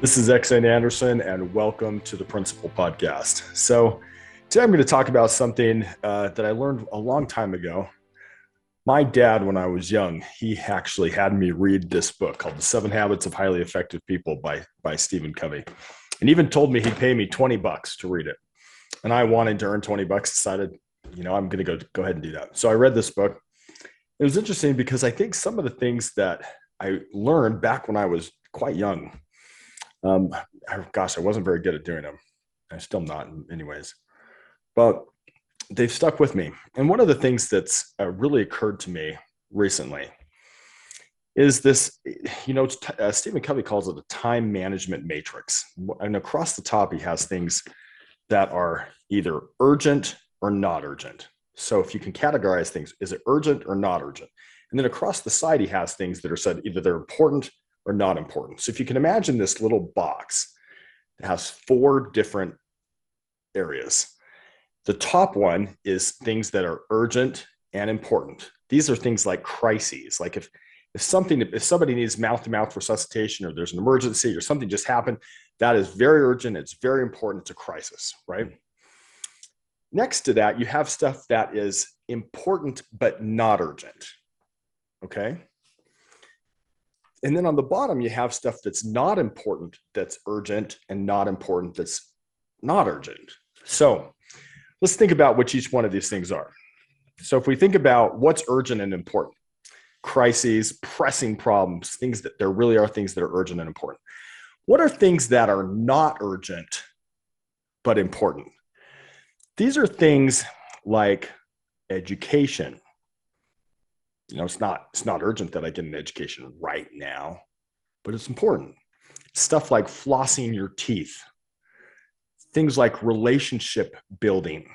This is Xane Anderson, and welcome to the Principal Podcast. So, today I'm going to talk about something uh, that I learned a long time ago. My dad, when I was young, he actually had me read this book called The Seven Habits of Highly Effective People by, by Stephen Covey, and even told me he'd pay me 20 bucks to read it. And I wanted to earn 20 bucks, decided, you know, I'm going to go, go ahead and do that. So, I read this book. It was interesting because I think some of the things that I learned back when I was quite young um, gosh, I wasn't very good at doing them. I'm still not, anyways. But they've stuck with me. And one of the things that's uh, really occurred to me recently is this you know uh, stephen covey calls it a time management matrix and across the top he has things that are either urgent or not urgent so if you can categorize things is it urgent or not urgent and then across the side he has things that are said either they're important or not important. So if you can imagine this little box that has four different areas. The top one is things that are urgent and important. These are things like crises, like if if something if somebody needs mouth-to-mouth resuscitation or there's an emergency or something just happened, that is very urgent, it's very important, it's a crisis, right? Next to that, you have stuff that is important but not urgent. Okay? And then on the bottom, you have stuff that's not important, that's urgent, and not important, that's not urgent. So let's think about which each one of these things are. So if we think about what's urgent and important, crises, pressing problems, things that there really are things that are urgent and important. What are things that are not urgent but important? These are things like education, you know it's not it's not urgent that i get an education right now but it's important. Stuff like flossing your teeth things like relationship building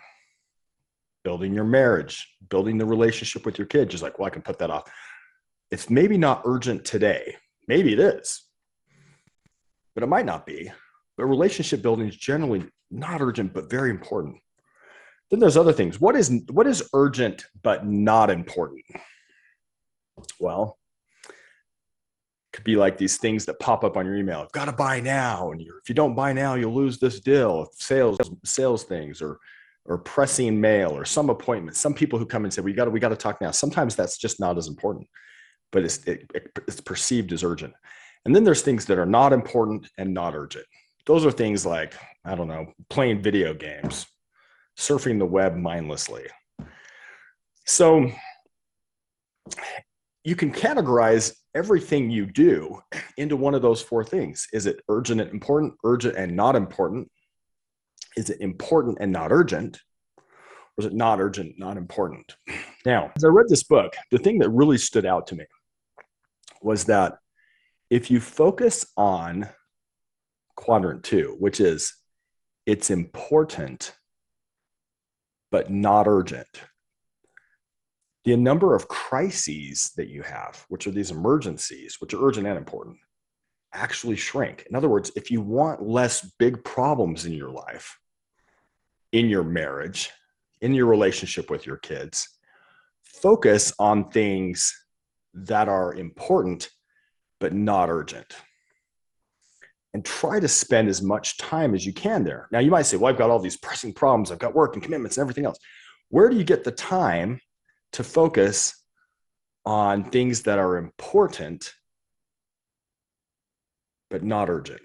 building your marriage building the relationship with your kid just like well i can put that off. It's maybe not urgent today. Maybe it is but it might not be. But relationship building is generally not urgent but very important. Then there's other things. What is what is urgent but not important well, could be like these things that pop up on your email. Got to buy now, and if you don't buy now, you'll lose this deal. Sales, sales things, or or pressing mail, or some appointment. Some people who come and say, "We got to, we got to talk now." Sometimes that's just not as important, but it's it, it's perceived as urgent. And then there's things that are not important and not urgent. Those are things like I don't know, playing video games, surfing the web mindlessly. So you can categorize everything you do into one of those four things. Is it urgent and important, urgent and not important? Is it important and not urgent? Or is it not urgent, not important? Now, as I read this book, the thing that really stood out to me was that if you focus on quadrant two, which is it's important, but not urgent, the number of crises that you have, which are these emergencies, which are urgent and important, actually shrink. In other words, if you want less big problems in your life, in your marriage, in your relationship with your kids, focus on things that are important but not urgent. And try to spend as much time as you can there. Now, you might say, Well, I've got all these pressing problems, I've got work and commitments and everything else. Where do you get the time to focus on things that are important but not urgent?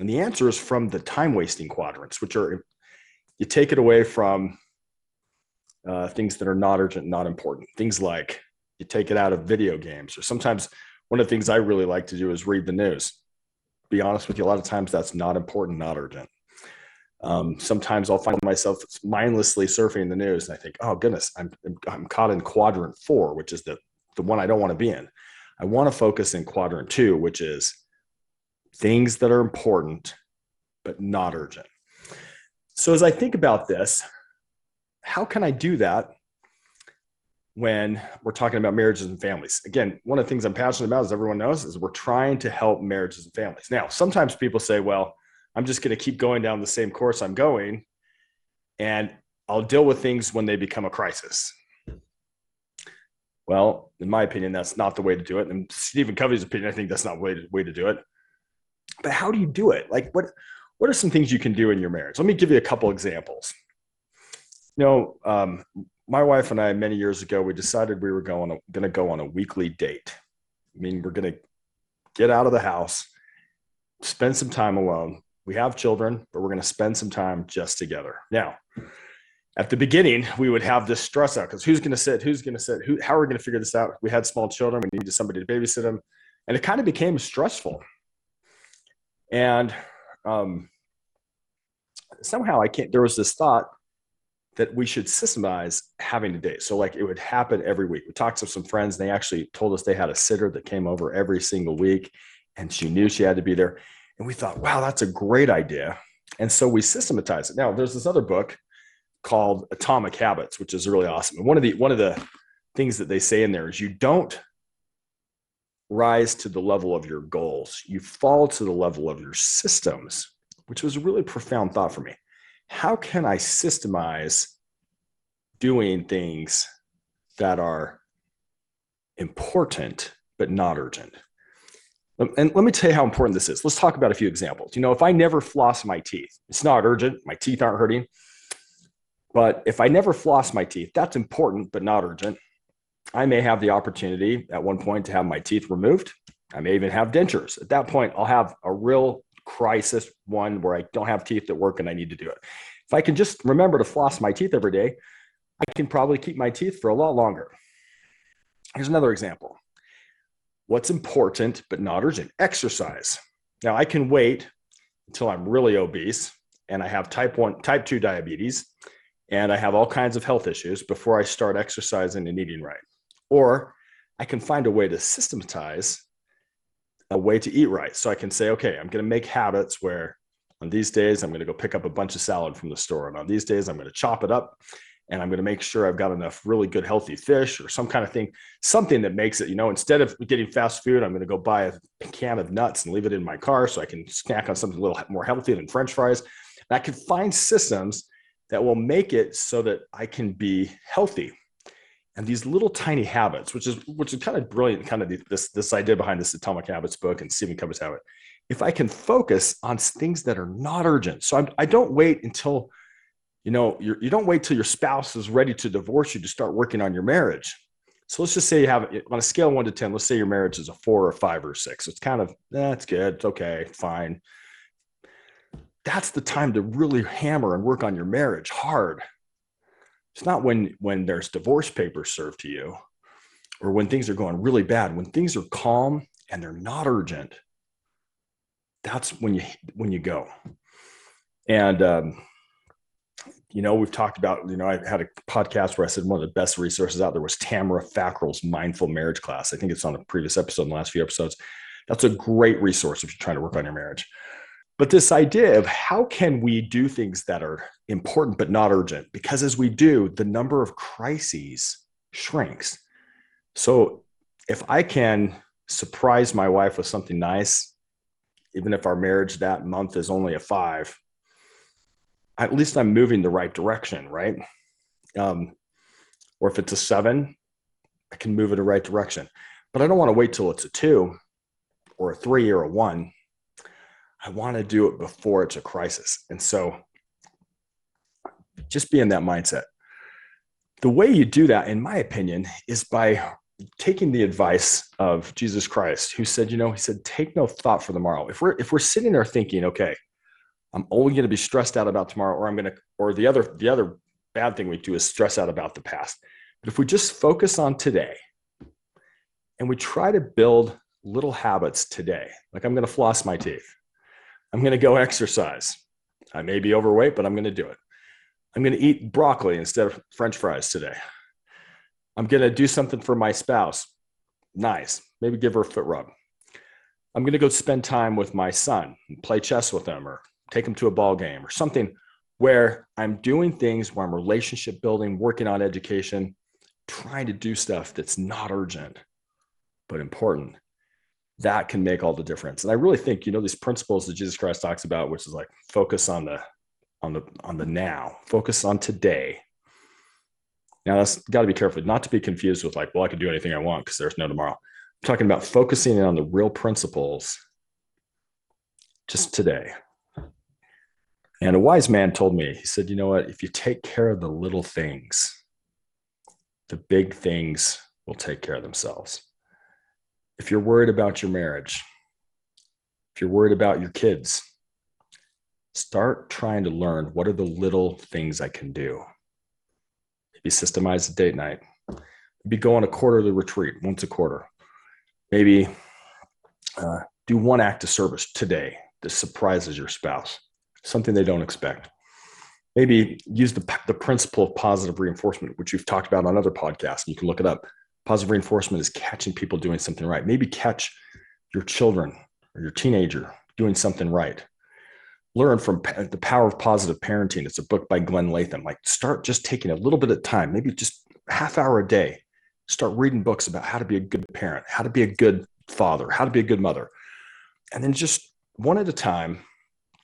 And the answer is from the time wasting quadrants, which are you take it away from uh, things that are not urgent, not important. Things like you take it out of video games, or sometimes one of the things I really like to do is read the news. Be honest with you, a lot of times that's not important, not urgent. Um, sometimes I'll find myself mindlessly surfing the news and I think, oh goodness, I'm, I'm caught in quadrant four, which is the, the one I don't want to be in. I want to focus in quadrant two, which is things that are important, but not urgent. So as I think about this, how can I do that when we're talking about marriages and families? Again, one of the things I'm passionate about, as everyone knows, is we're trying to help marriages and families. Now, sometimes people say, well, I'm just going to keep going down the same course I'm going and I'll deal with things when they become a crisis. Well, in my opinion, that's not the way to do it. And Stephen Covey's opinion, I think that's not the way to, way to do it. but how do you do it? Like what what are some things you can do in your marriage? Let me give you a couple examples. You know, um, my wife and I many years ago we decided we were going going to go on a weekly date. I mean, we're going to get out of the house, spend some time alone. We have children, but we're going to spend some time just together. Now, at the beginning, we would have this stress out because who's going to sit? Who's going to sit? Who, how are we going to figure this out? We had small children. We needed somebody to babysit them. And it kind of became stressful. And um, somehow I can't, there was this thought that we should systemize having a date. So like it would happen every week. We talked to some friends. And they actually told us they had a sitter that came over every single week and she knew she had to be there. And we thought, wow, that's a great idea. And so we systematized it. Now there's this other book called Atomic Habits, which is really awesome. And one of the one of the things that they say in there is you don't rise to the level of your goals. You fall to the level of your systems, which was a really profound thought for me. How can I systemize doing things that are important but not urgent? Um, and let me tell you how important this is. Let's talk about a few examples. You know, if I never floss my teeth, it's not urgent. My teeth aren't hurting. But if I never floss my teeth, that's important, but not urgent. I may have the opportunity at one point to have my teeth removed. I may even have dentures. At that point, I'll have a real crisis one where I don't have teeth that work and I need to do it. If I can just remember to floss my teeth every day, I can probably keep my teeth for a lot longer. Here's another example. What's important but not urgent? Exercise. Now I can wait until I'm really obese and I have type 1 type 2 diabetes and I have all kinds of health issues before I start exercising and eating right. Or I can find a way to systematize a way to eat right. So I can say, okay, I'm going to make habits where on these days I'm going to go pick up a bunch of salad from the store. And on these days I'm going to chop it up and I'm going to make sure I've got enough really good healthy fish or some kind of thing, something that makes it, you know, instead of getting fast food, I'm going to go buy a can of nuts and leave it in my car so I can snack on something a little more healthy than French fries. And I can find systems that will make it so that I can be healthy. And these little tiny habits, which is which is kind of brilliant, kind of this this idea behind this Atomic Habits book and Stephen Covey's habit. If I can focus on things that are not urgent, so I'm, I do not wait until you know you're, you don't wait till your spouse is ready to divorce you to start working on your marriage. So let's just say you have on a scale one to ten. Let's say your marriage is a four or five or six. It's kind of that's eh, good. It's okay, fine that's the time to really hammer and work on your marriage hard. It's not when when there's divorce papers served to you or when things are going really bad. When things are calm and they're not urgent, that's when you when you go. And um, you know, we've talked about, you know, I had a podcast where I said one of the best resources out there was Tamara Fackrell's Mindful Marriage Class. I think it's on a previous episode in the last few episodes. That's a great resource if you're trying to work on your marriage. But this idea of how can we do things that are important but not urgent? Because as we do, the number of crises shrinks. So if I can surprise my wife with something nice, even if our marriage that month is only a five, at least I'm moving the right direction, right? Um, or if it's a seven, I can move in the right direction. But I don't want to wait till it's a two or a three or a one I want to do it before it's a crisis. And so just be in that mindset. The way you do that, in my opinion, is by taking the advice of Jesus Christ, who said, you know, he said, take no thought for tomorrow. If we're if we're sitting there thinking, okay, I'm only going to be stressed out about tomorrow, or I'm going to, or the other the other bad thing we do is stress out about the past. But if we just focus on today and we try to build little habits today, like I'm going to floss my teeth. I'm going to go exercise. I may be overweight, but I'm going to do it. I'm going to eat broccoli instead of french fries today. I'm going to do something for my spouse. Nice. Maybe give her a foot rub. I'm going to go spend time with my son, and play chess with him, or take him to a ball game or something where I'm doing things where I'm relationship building, working on education, trying to do stuff that's not urgent, but important that can make all the difference. And I really think, you know, these principles that Jesus Christ talks about, which is like focus on the on the on the now, focus on today. Now that's got to be careful, not to be confused with like, well, I can do anything I want because there's no tomorrow. I'm talking about focusing on the real principles just today. And a wise man told me, he said, You know what? If you take care of the little things, the big things will take care of themselves. If you're worried about your marriage, if you're worried about your kids, start trying to learn what are the little things I can do. Maybe systemize a date night. Maybe go on a quarterly retreat once a quarter. Maybe uh, do one act of service today that surprises your spouse, something they don't expect. Maybe use the, the principle of positive reinforcement, which we've talked about on other podcasts. You can look it up. Positive reinforcement is catching people doing something right. Maybe catch your children or your teenager doing something right. Learn from the power of positive parenting. It's a book by Glenn Latham. Like start just taking a little bit of time, maybe just half hour a day. Start reading books about how to be a good parent, how to be a good father, how to be a good mother. And then just one at a time,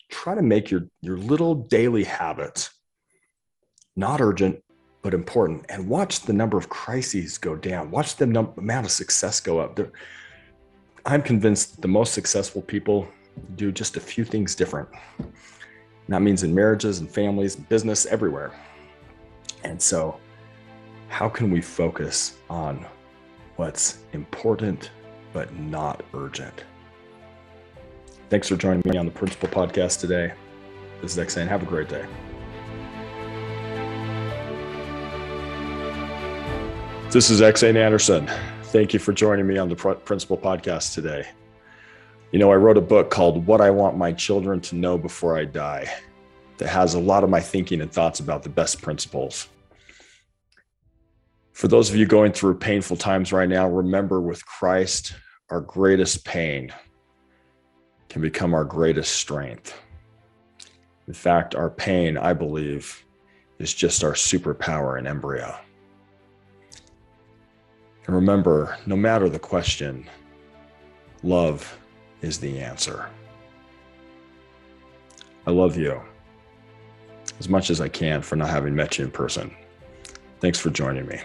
try to make your, your little daily habits not urgent, but important. And watch the number of crises go down. Watch the amount of success go up. They're, I'm convinced the most successful people do just a few things different. And that means in marriages and families, business, everywhere. And so, how can we focus on what's important but not urgent? Thanks for joining me on the Principal Podcast today. This is Xane. Have a great day. This is Xane Anderson. Thank you for joining me on the Principal Podcast today. You know, I wrote a book called What I Want My Children to Know Before I Die that has a lot of my thinking and thoughts about the best principles. For those of you going through painful times right now, remember with Christ, our greatest pain can become our greatest strength. In fact, our pain, I believe, is just our superpower in embryo. And remember, no matter the question, love is the answer. I love you as much as I can for not having met you in person. Thanks for joining me.